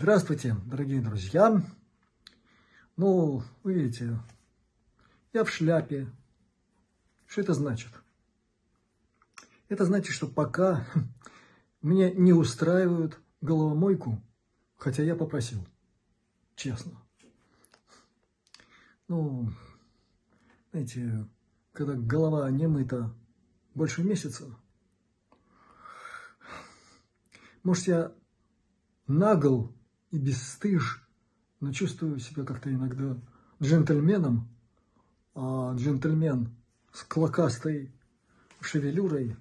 Здравствуйте, дорогие друзья. Ну, вы видите, я в шляпе. Что это значит? Это значит, что пока меня не устраивают головомойку, хотя я попросил, честно. Ну, знаете, когда голова не мыта больше месяца, может, я нагл и бесстыж, но чувствую себя как-то иногда джентльменом, а джентльмен с клокастой шевелюрой.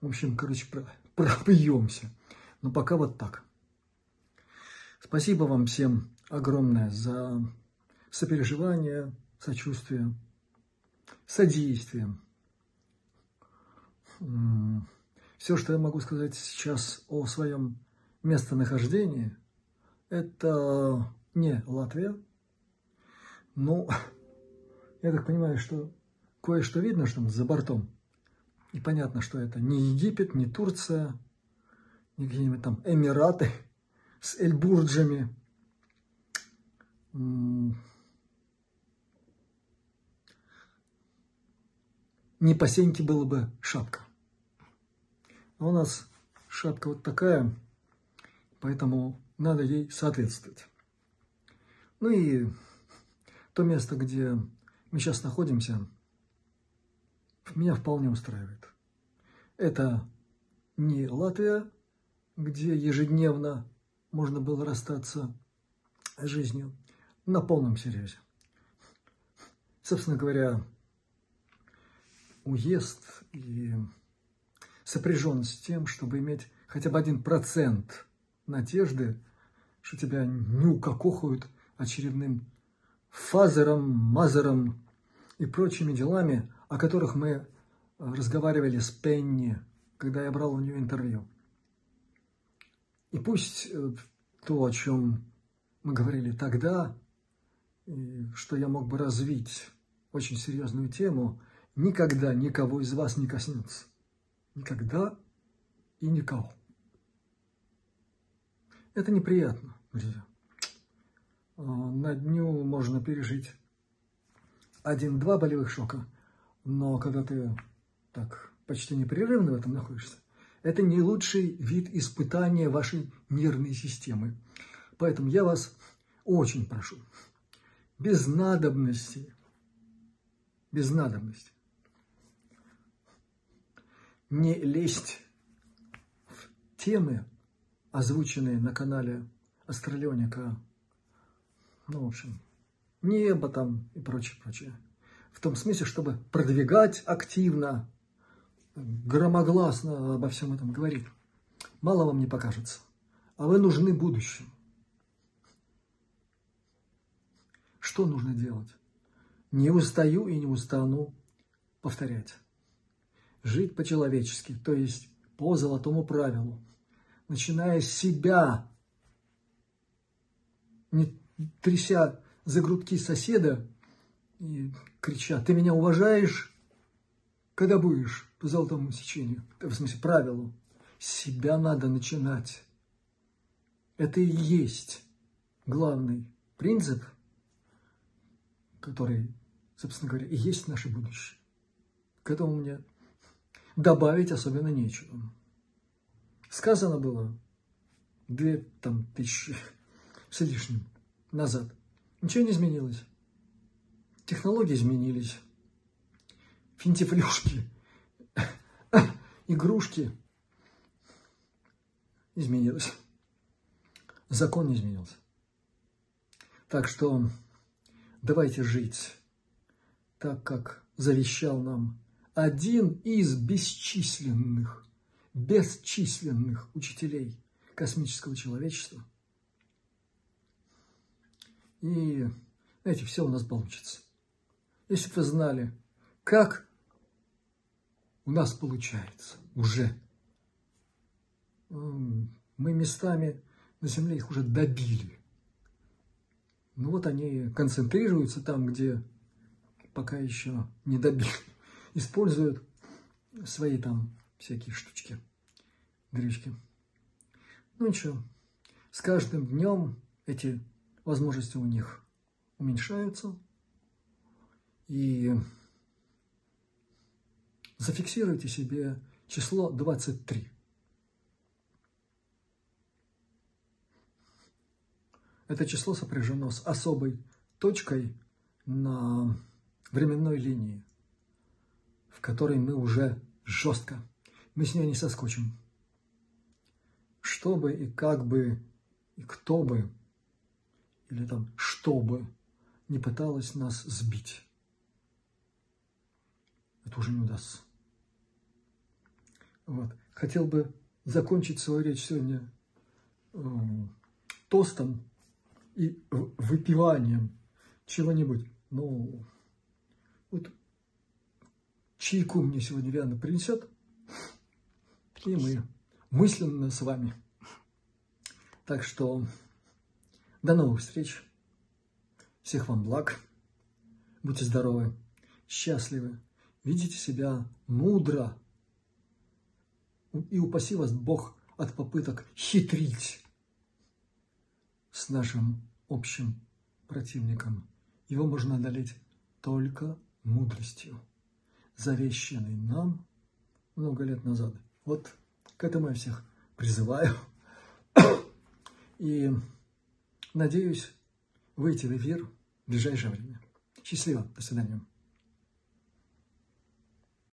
В общем, короче, пробьемся. Но пока вот так. Спасибо вам всем огромное за сопереживание, сочувствие, содействие. Все, что я могу сказать сейчас о своем местонахождении, это не Латвия. Ну, я так понимаю, что кое-что видно, что за бортом. И понятно, что это не Египет, не Турция, не какие-нибудь там Эмираты с Эльбурджами. Не по сеньке было бы шапка. А у нас шапка вот такая, поэтому надо ей соответствовать. Ну и то место, где мы сейчас находимся, меня вполне устраивает. Это не Латвия, где ежедневно можно было расстаться с жизнью на полном серьезе. Собственно говоря, уезд и сопряжен с тем, чтобы иметь хотя бы один процент надежды, что тебя не укокохают очередным фазером, мазером и прочими делами, о которых мы разговаривали с Пенни, когда я брал у нее интервью. И пусть э, то, о чем мы говорили тогда, что я мог бы развить очень серьезную тему, никогда никого из вас не коснется. Никогда и никого. Это неприятно, друзья. А, на дню можно пережить один-два болевых шока, но когда ты так почти непрерывно в этом находишься, это не лучший вид испытания вашей нервной системы. Поэтому я вас очень прошу, без надобности, без надобности, не лезть в темы, озвученные на канале Астралионика, ну, в общем, небо там и прочее, прочее. В том смысле, чтобы продвигать активно, громогласно обо всем этом говорить. Мало вам не покажется. А вы нужны будущему. Что нужно делать? Не устаю и не устану повторять жить по-человечески, то есть по золотому правилу, начиная с себя, не тряся за грудки соседа и крича, ты меня уважаешь, когда будешь по золотому сечению, в смысле правилу, с себя надо начинать. Это и есть главный принцип, который, собственно говоря, и есть наше будущее. К этому мне добавить особенно нечего. Сказано было две там, тысячи с лишним назад. Ничего не изменилось. Технологии изменились. Финтифлюшки, игрушки изменилось. Закон не изменился. Так что давайте жить так, как завещал нам один из бесчисленных, бесчисленных учителей космического человечества. И, знаете, все у нас получится. Если бы вы знали, как у нас получается уже. Мы местами на Земле их уже добили. Ну вот они концентрируются там, где пока еще не добили используют свои там всякие штучки, дрючки. Ну ничего, с каждым днем эти возможности у них уменьшаются. И зафиксируйте себе число 23. Это число сопряжено с особой точкой на временной линии, в которой мы уже жестко, мы с ней не соскочим. Что бы и как бы, и кто бы, или там что бы не пыталось нас сбить, это уже не удастся. Вот. Хотел бы закончить свою речь сегодня э, тостом и выпиванием чего-нибудь. Ну, вот чайку мне сегодня Виана принесет, и мы мысленно с вами. Так что до новых встреч. Всех вам благ. Будьте здоровы, счастливы. Видите себя мудро. И упаси вас Бог от попыток хитрить с нашим общим противником. Его можно одолеть только мудростью, завещанной нам много лет назад. Вот к этому я всех призываю. И надеюсь выйти в эфир в ближайшее время. Счастливо. До свидания.